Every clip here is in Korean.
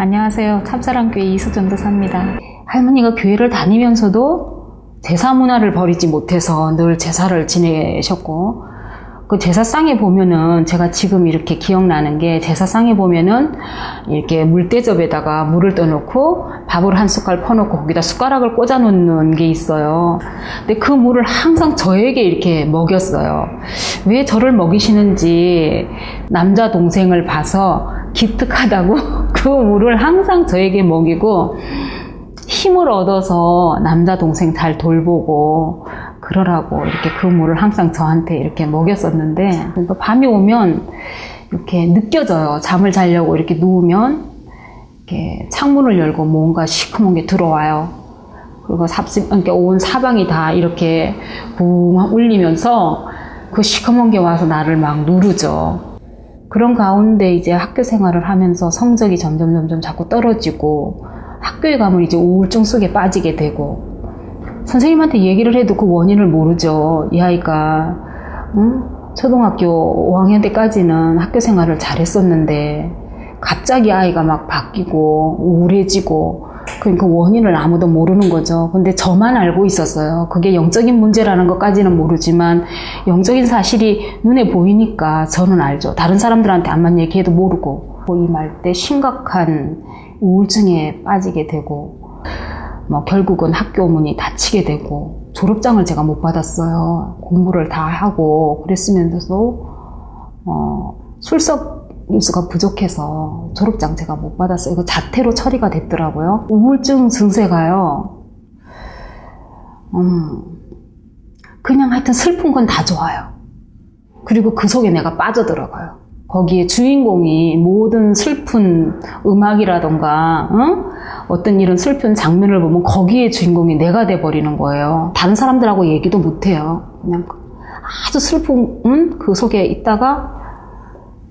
안녕하세요. 찹사랑교회 이수전도사입니다. 할머니가 교회를 다니면서도 제사 문화를 버리지 못해서 늘 제사를 지내셨고 그 제사상에 보면은 제가 지금 이렇게 기억나는 게 제사상에 보면은 이렇게 물대접에다가 물을 떠놓고 밥을 한 숟갈 퍼놓고 거기다 숟가락을 꽂아 놓는 게 있어요. 근데 그 물을 항상 저에게 이렇게 먹였어요. 왜 저를 먹이시는지 남자 동생을 봐서 기특하다고 그 물을 항상 저에게 먹이고 힘을 얻어서 남자 동생 잘 돌보고 그러라고 이렇게 그 물을 항상 저한테 이렇게 먹였었는데 그러니까 밤이 오면 이렇게 느껴져요. 잠을 자려고 이렇게 누우면 이렇게 창문을 열고 뭔가 시커먼 게 들어와요. 그리고 삽습, 그러니까 온 사방이 다 이렇게 붕 울리면서 그 시커먼 게 와서 나를 막 누르죠. 그런 가운데 이제 학교 생활을 하면서 성적이 점점 점점 자꾸 떨어지고 학교에 가면 이제 우울증 속에 빠지게 되고 선생님한테 얘기를 해도 그 원인을 모르죠. 이 아이가 응? 초등학교 5학년 때까지는 학교 생활을 잘했었는데 갑자기 아이가 막 바뀌고 우울해지고 그러니까 원인을 아무도 모르는 거죠. 근데 저만 알고 있었어요. 그게 영적인 문제라는 것까지는 모르지만 영적인 사실이 눈에 보이니까 저는 알죠. 다른 사람들한테 안만 얘기해도 모르고 임할 때 심각한 우울증에 빠지게 되고 뭐 결국은 학교 문이 닫히게 되고 졸업장을 제가 못 받았어요. 공부를 다 하고 그랬으면서도 어, 출석 일수가 부족해서 졸업장 제가 못 받았어요. 이거 자퇴로 처리가 됐더라고요. 우울증 증세가요. 음, 그냥 하여튼 슬픈 건 다 좋아요. 그리고 그 속에 내가 빠져들어가요. 거기에 주인공이 모든 슬픈 음악이라던가 응? 어떤 이런 슬픈 장면을 보면 거기에 주인공이 내가 돼버리는 거예요. 다른 사람들하고 얘기도 못해요. 그냥 아주 슬픈 응? 그 속에 있다가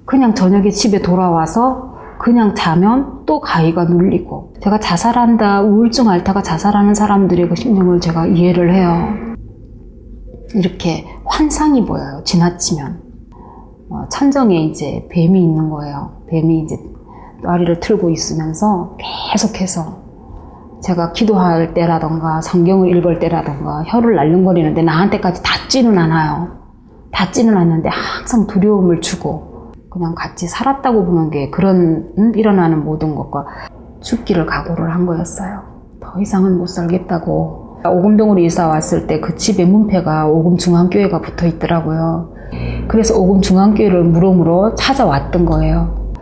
그냥 저녁에 집에 돌아와서 그냥 자면 또 가위가 눌리고 제가 자살한다 우울증 앓다가 자살하는 사람들의 그 심정을 제가 이해를 해요. 이렇게 환상이 보여요. 지나치면. 어, 천정에 이제 뱀이 있는 거예요. 뱀이 이제 다리를 틀고 있으면서 계속해서 제가 기도할 때라던가 성경을 읽을 때라던가 혀를 날름거리는데 나한테까지 닿지는 않아요. 닿지는 않는데 항상 두려움을 주고 그냥 같이 살았다고 보는 게 그런 음, 일어나는 모든 것과 죽기를 각오를 한 거였어요. 더 이상은 못 살겠다고 오금동으로 이사 왔을 때 그 집에 문패가 오금 중앙교회가 붙어 있더라고요. 그래서 오금 중앙교회를 물어물어 찾아왔던 거예요.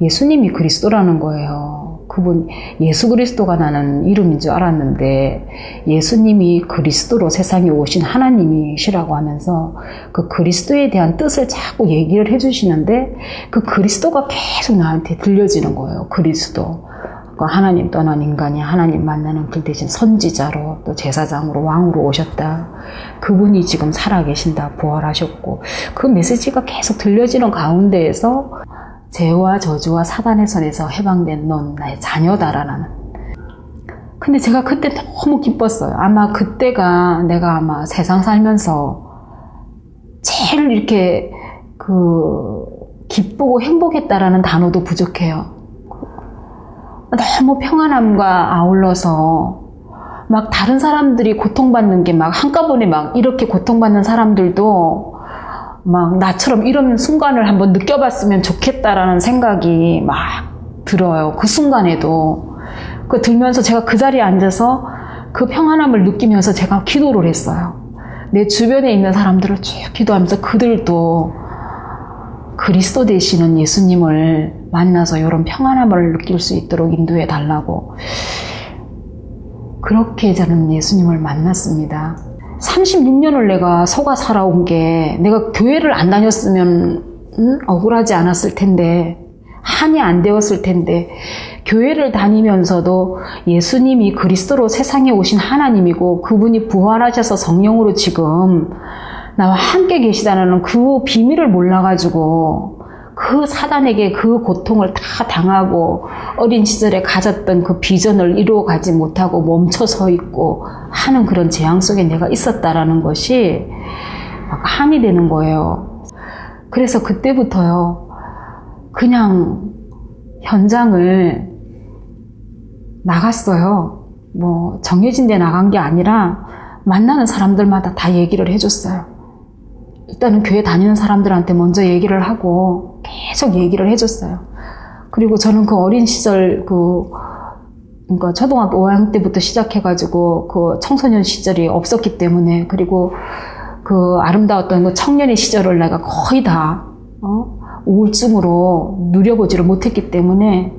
예수님이 그리스도라는 거예요. 그분 예수 그리스도가 나는 이름인 줄 알았는데 예수님이 그리스도로 세상에 오신 하나님이시라고 하면서 그 그리스도에 대한 뜻을 자꾸 얘기를 해주시는데 그 그리스도가 계속 나한테 들려지는 거예요. 그리스도. 그 하나님 떠난 인간이 하나님 만나는 길 대신 선지자로 또 제사장으로 왕으로 오셨다. 그분이 지금 살아계신다. 부활하셨고 그 메시지가 계속 들려지는 가운데에서 죄와 저주와 사단의 손에서 해방된 넌 나의 자녀다라는 근데 제가 그때 너무 기뻤어요. 아마 그때가 내가 아마 세상 살면서 제일 이렇게 그 기쁘고 행복했다라는 단어도 부족해요. 너무 평안함과 아울러서 막 다른 사람들이 고통받는 게 막 한꺼번에 막 이렇게 고통받는 사람들도 막 나처럼 이런 순간을 한번 느껴봤으면 좋겠다라는 생각이 막 들어요. 그 순간에도. 그 들면서 제가 그 자리에 앉아서 그 평안함을 느끼면서 제가 기도를 했어요. 내 주변에 있는 사람들을 쭉 기도하면서 그들도 그리스도 되시는 예수님을 만나서 이런 평안함을 느낄 수 있도록 인도해 달라고. 그렇게 저는 예수님을 만났습니다. 36년을 내가 속아 살아온 게 내가 교회를 안 다녔으면 음? 억울하지 않았을 텐데 한이 안 되었을 텐데 교회를 다니면서도 예수님이 그리스도로 세상에 오신 하나님이고 그분이 부활하셔서 성령으로 지금 나와 함께 계시다는 그 비밀을 몰라가지고 그 사단에게 그 고통을 다 당하고 어린 시절에 가졌던 그 비전을 이루어 가지 못하고 멈춰 서 있고 하는 그런 재앙 속에 내가 있었다라는 것이 막 한이 되는 거예요. 그래서 그때부터요, 그냥 현장을 나갔어요. 뭐 정해진 데 나간 게 아니라 만나는 사람들마다 다 얘기를 해줬어요. 일단은 교회 다니는 사람들한테 먼저 얘기를 하고 계속 얘기를 해줬어요. 그리고 저는 그 어린 시절 그 그러니까 초등학교 5학년 때부터 시작해가지고 그 청소년 시절이 없었기 때문에 그리고 그 아름다웠던 그 청년의 시절을 내가 거의 다 어? 우울증으로 누려보지를 못했기 때문에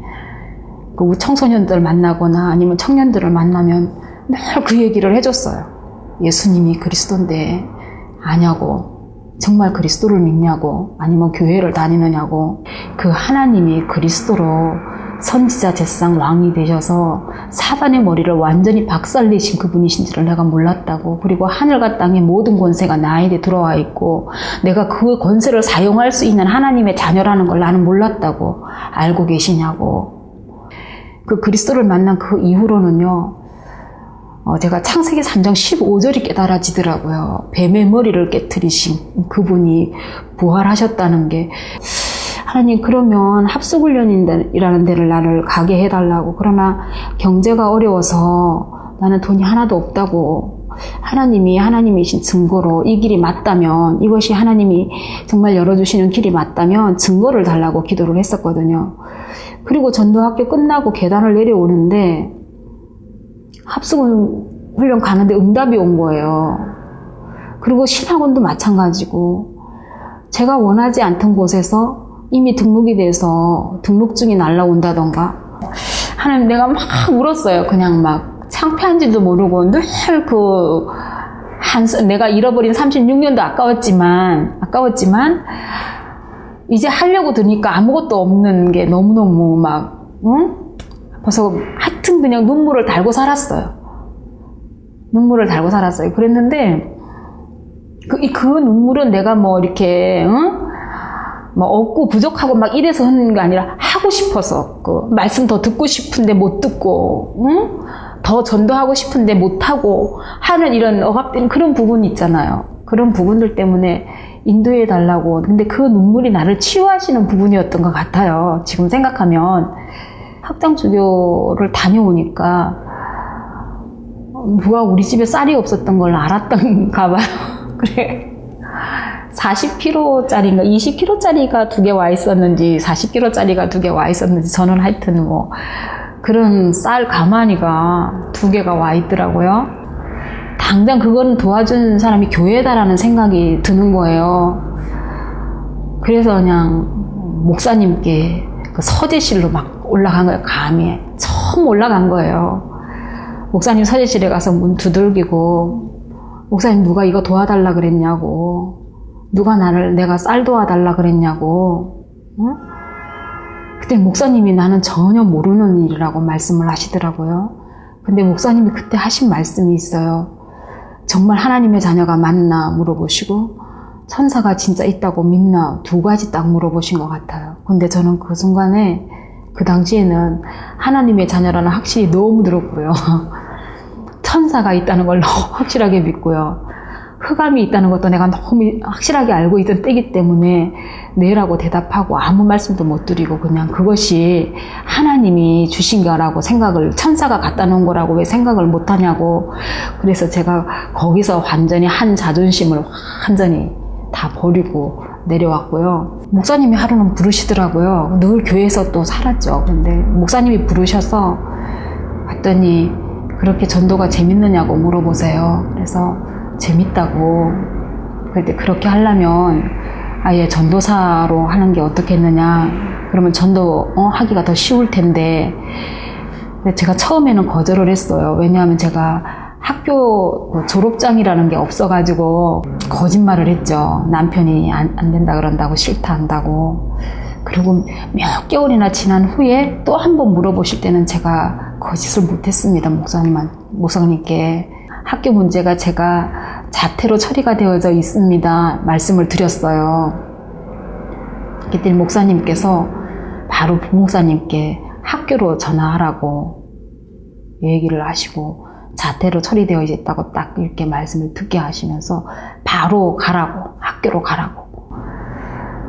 그 청소년들 만나거나 아니면 청년들을 만나면 늘 그 얘기를 해줬어요. 예수님이 그리스도인데 아냐고 정말 그리스도를 믿냐고 아니면 교회를 다니느냐고 그 하나님이 그리스도로 선지자 제상 왕이 되셔서 사단의 머리를 완전히 박살내신 그분이신지를 내가 몰랐다고. 그리고 하늘과 땅의 모든 권세가 나에게 들어와 있고 내가 그 권세를 사용할 수 있는 하나님의 자녀라는 걸 나는 몰랐다고 알고 계시냐고. 그 그리스도를 만난 그 이후로는요 어, 제가 창세기 3장 15절이 깨달아지더라고요. 뱀의 머리를 깨뜨리신 그분이 부활하셨다는 게. 하나님 그러면 합숙훈련이라는 데를 나를 가게 해달라고. 그러나 경제가 어려워서 나는 돈이 하나도 없다고. 하나님이 하나님이신 증거로 이 길이 맞다면 이것이 하나님이 정말 열어주시는 길이 맞다면 증거를 달라고 기도를 했었거든요. 그리고 전도학교 끝나고 계단을 내려오는데 합숙 훈련 가는데 응답이 온 거예요. 그리고 신학원도 마찬가지고 제가 원하지 않던 곳에서 이미 등록이 돼서 등록증이 날라온다던가 하나님 내가 막 울었어요. 그냥 막 창피한지도 모르고 늘그 한 내가 잃어버린 36년도 아까웠지만 아까웠지만 이제 하려고 드니까 아무것도 없는 게 너무너무 막 응? 벌써 하여튼 그냥 눈물을 달고 살았어요. 눈물을 달고 살았어요. 그랬는데 그, 그 눈물은 내가 뭐 이렇게 응? 뭐 없고 부족하고 막 이래서 하는 게 아니라 하고 싶어서 그 말씀 더 듣고 싶은데 못 듣고 응? 더 전도하고 싶은데 못 하고 하는 이런 억압된 그런 부분이 있잖아요. 그런 부분들 때문에 인도해 달라고. 근데 그 눈물이 나를 치유하시는 부분이었던 것 같아요. 지금 생각하면 학장주교를 다녀오니까 누가 우리 집에 쌀이 없었던 걸 알았던가 봐요. 그래. 40kg짜리인가 20kg짜리가 두 개 와 있었는지 40kg짜리가 두 개 와 있었는지 저는 하여튼 뭐 그런 쌀 가마니가 두 개가 와 있더라고요. 당장 그거는 도와준 사람이 교회다라는 생각이 드는 거예요. 그래서 그냥 목사님께 그 서재실로 막 올라간 거예요. 감히 처음 올라간 거예요. 목사님 서재실에 가서 문 두들기고 목사님 누가 이거 도와달라 그랬냐고 누가 나를 내가 쌀 도와달라 그랬냐고. 응? 그때 목사님이 나는 전혀 모르는 일이라고 말씀을 하시더라고요. 근데 목사님이 그때 하신 말씀이 있어요. 정말 하나님의 자녀가 맞나 물어보시고 천사가 진짜 있다고 믿나 두 가지 딱 물어보신 것 같아요. 근데 저는 그 순간에 그 당시에는 하나님의 자녀라는 확실히 너무 들었고요. 천사가 있다는 걸 너무 확실하게 믿고요. 흑암이 있다는 것도 내가 너무 확실하게 알고 있던 때기 때문에 네라고 대답하고 아무 말씀도 못 드리고 그냥 그것이 하나님이 주신 거라고 생각을 천사가 갖다 놓은 거라고 왜 생각을 못 하냐고 그래서 제가 거기서 완전히 한 자존심을 완전히 다 버리고 내려왔고요. 목사님이 하루는 부르시더라고요. 늘 교회에서 또 살았죠. 근데 목사님이 부르셔서 왔더니 그렇게 전도가 재밌느냐고 물어보세요. 그래서 재밌다고. 그때 그렇게 하려면 아예 전도사로 하는 게 어떻겠느냐. 그러면 전도 어, 하기가 더 쉬울 텐데. 제가 처음에는 거절을 했어요. 왜냐하면 제가 학교 그 졸업장이라는 게 없어가지고 거짓말을 했죠. 남편이 안, 안 된다 그런다고 싫다 한다고. 그리고 몇 개월이나 지난 후에 또 한 번 물어보실 때는 제가 거짓을 못했습니다. 목사님한 목사님께 학교 문제가 제가 자퇴로 처리가 되어져 있습니다. 말씀을 드렸어요. 그때 목사님께서 바로 부목사님께 학교로 전화하라고 얘기를 하시고 자퇴로 처리되어 있다고 딱 이렇게 말씀을 듣게 하시면서 바로 가라고 학교로 가라고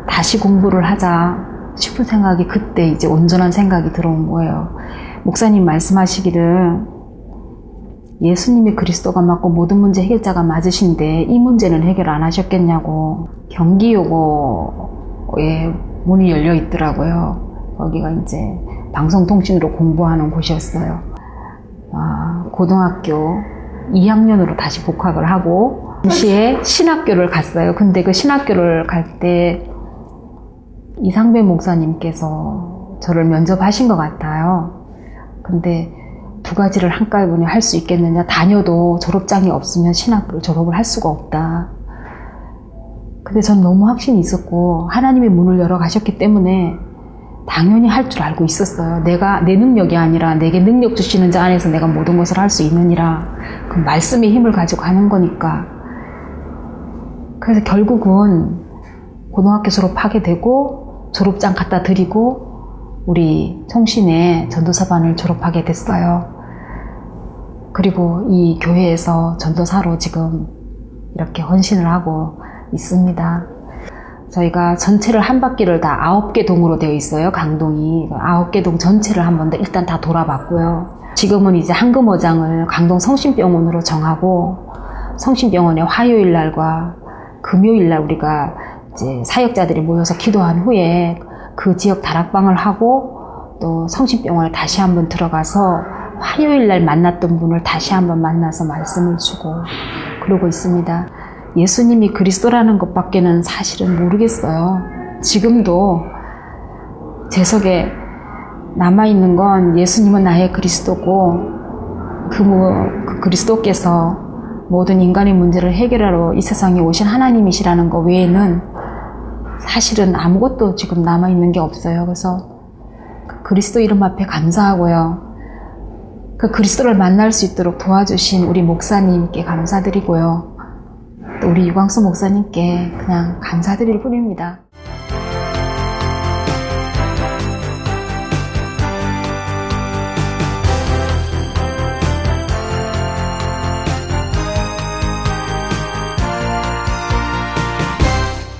다시 공부를 하자 싶은 생각이 그때 이제 온전한 생각이 들어온 거예요. 목사님 말씀하시기를 예수님이 그리스도가 맞고 모든 문제 해결자가 맞으신데 이 문제는 해결 안 하셨겠냐고 경기요고에 문이 열려 있더라고요. 거기가 이제 방송통신으로 공부하는 곳이었어요. 아, 고등학교 2학년으로 다시 복학을 하고 동시에 신학교를 갔어요. 근데 그 신학교를 갈 때 이상배 목사님께서 저를 면접하신 것 같아요. 근데 두 가지를 한꺼번에 할 수 있겠느냐. 다녀도 졸업장이 없으면 신학교를 졸업을 할 수가 없다. 근데 전 너무 확신이 있었고 하나님의 문을 열어 가셨기 때문에 당연히 할 줄 알고 있었어요. 내가 내 능력이 아니라 내게 능력 주시는 자 안에서 내가 모든 것을 할 수 있느니라. 그 말씀의 힘을 가지고 하는 거니까. 그래서 결국은 고등학교 졸업하게 되고 졸업장 갖다 드리고 우리 청신의 전도사반을 졸업하게 됐어요. 그리고 이 교회에서 전도사로 지금 이렇게 헌신을 하고 있습니다. 저희가 전체를 한 바퀴를 다 아홉 개 동으로 되어 있어요. 강동이 아홉 개 동 전체를 한번 일단 다 돌아봤고요. 지금은 이제 한금어장을 강동 성심병원으로 정하고 성심병원에 화요일 날과 금요일 날 우리가 이제 사역자들이 모여서 기도한 후에 그 지역 다락방을 하고 또 성심병원에 다시 한번 들어가서 화요일 날 만났던 분을 다시 한번 만나서 말씀을 주고 그러고 있습니다. 예수님이 그리스도라는 것밖에는 사실은 모르겠어요. 지금도 제 속에 남아있는 건 예수님은 나의 그리스도고 그, 뭐, 그 그리스도께서 모든 인간의 문제를 해결하러 이 세상에 오신 하나님이시라는 것 외에는 사실은 아무것도 지금 남아있는 게 없어요. 그래서 그 그리스도 이름 앞에 감사하고요. 그 그리스도를 만날 수 있도록 도와주신 우리 목사님께 감사드리고요. 또 우리 유광수 목사님께 그냥 감사드릴 뿐입니다.